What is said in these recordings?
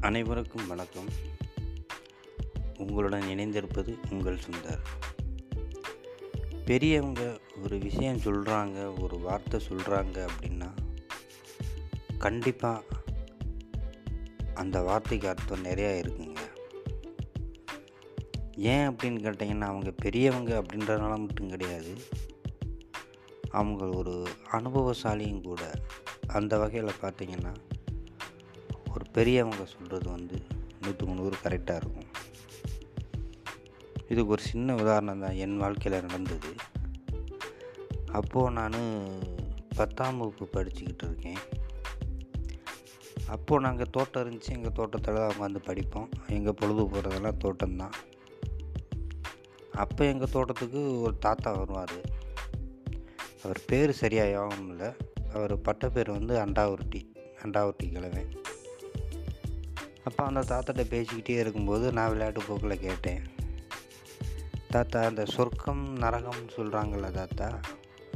அனைவருக்கும் வணக்கம். உங்களுடன் இணைந்திருப்பது உங்கள் சுந்தர். பெரியவங்க ஒரு விஷயம் சொல்கிறாங்க ஒரு வார்த்தை சொல்கிறாங்க அப்படின்னா கண்டிப்பாக அந்த வார்த்தைக்கு அர்த்தம் நிறையா இருக்குங்க. ஏன் அப்படின்னு கேட்டிங்கன்னா அவங்க பெரியவங்க அப்படின்றதுனால மட்டும் கிடையாது. அவங்க ஒரு அனுபவசாலியும் கூட. அந்த வகையில் பார்த்திங்கன்னா ஒரு பெரியவங்க சொல்கிறது வந்து நூற்றுக்கு நூறு கரெக்டாக இருக்கும். இதுக்கு ஒரு சின்ன உதாரணம் தான் என் வாழ்க்கையில் நடந்தது. அப்போது நான் பத்தாம் வகுப்பு படிச்சுக்கிட்டு இருக்கேன். அப்போது நாங்கள் தோட்டம் இருந்துச்சு. எங்கள் தோட்டத்தில் தான் உட்காந்து படிப்போம். எங்கள் பொழுது போகிறதெல்லாம் தோட்டம்தான் அப்போ எங்கள் தோட்டத்துக்கு ஒரு தாத்தா வருவார். அவர் பேர் சரியாக யோகம் இல்லை. அவர் பட்ட பேர் வந்து அண்டாவுருட்டி. அண்டாவுருட்டி கிழமை அப்போ அந்த தாத்தாட்ட பேசிக்கிட்டே இருக்கும்போது நான் விளையாட்டு போக்கில் கேட்டேன். தாத்தா அந்த சொர்க்கம் நரகம்னு சொல்கிறாங்கள்ல தாத்தா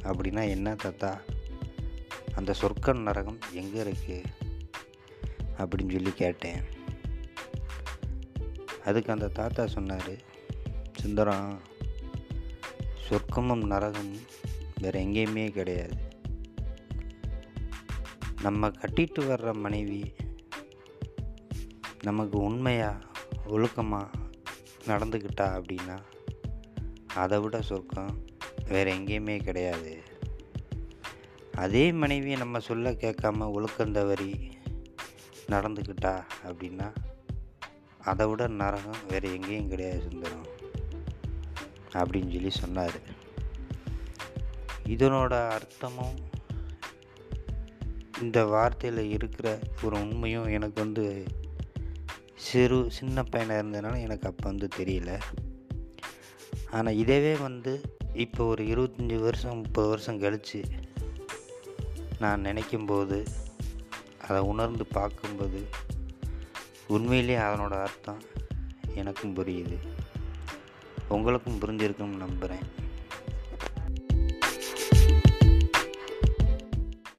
அப்படின்னா என்ன தாத்தா? அந்த சொர்க்கம் நரகம் எங்கே இருக்குது அப்படின்னு சொல்லி கேட்டேன். அதுக்கு அந்த தாத்தா சொன்னார் சுந்தரம் சொர்க்கமும் நரகமும் வேறு எங்கேயுமே கிடையாது. நம்ம கட்டிட்டு வர்ற மனைவி நமக்கு உண்மையாக ஒழுக்கமாக நடந்துக்கிட்டா அப்படின்னா அதை விட சொர்க்கம் வேறு எங்கேயுமே கிடையாது. அதே மனைவியை நம்ம சொல்ல கேட்காம ஒழுக்கம் தவறி நடந்துக்கிட்டா அப்படின்னா அதை விட நரகம் வேறு எங்கேயும் கிடையாது சுந்தரம் அப்படின்னு சொல்லி சொன்னார். இதனோட அர்த்தமும் இந்த வார்த்தையில் இருக்கிற ஒரு உண்மையும் எனக்கு வந்து சிறு சின்ன பையனாக இருந்ததுனால எனக்கு அப்போ வந்து தெரியல. ஆனால் இதவே வந்து இப்போ ஒரு இருபத்தஞ்சி வருஷம் முப்பது வருஷம் கழித்து நான் நினைக்கும்போது அதை உணர்ந்து பார்க்கும்போது உண்மையிலே அதனோட அர்த்தம் எனக்கும் புரியுது. உங்களுக்கும் புரிஞ்சிருக்குன்னு நம்புகிறேன்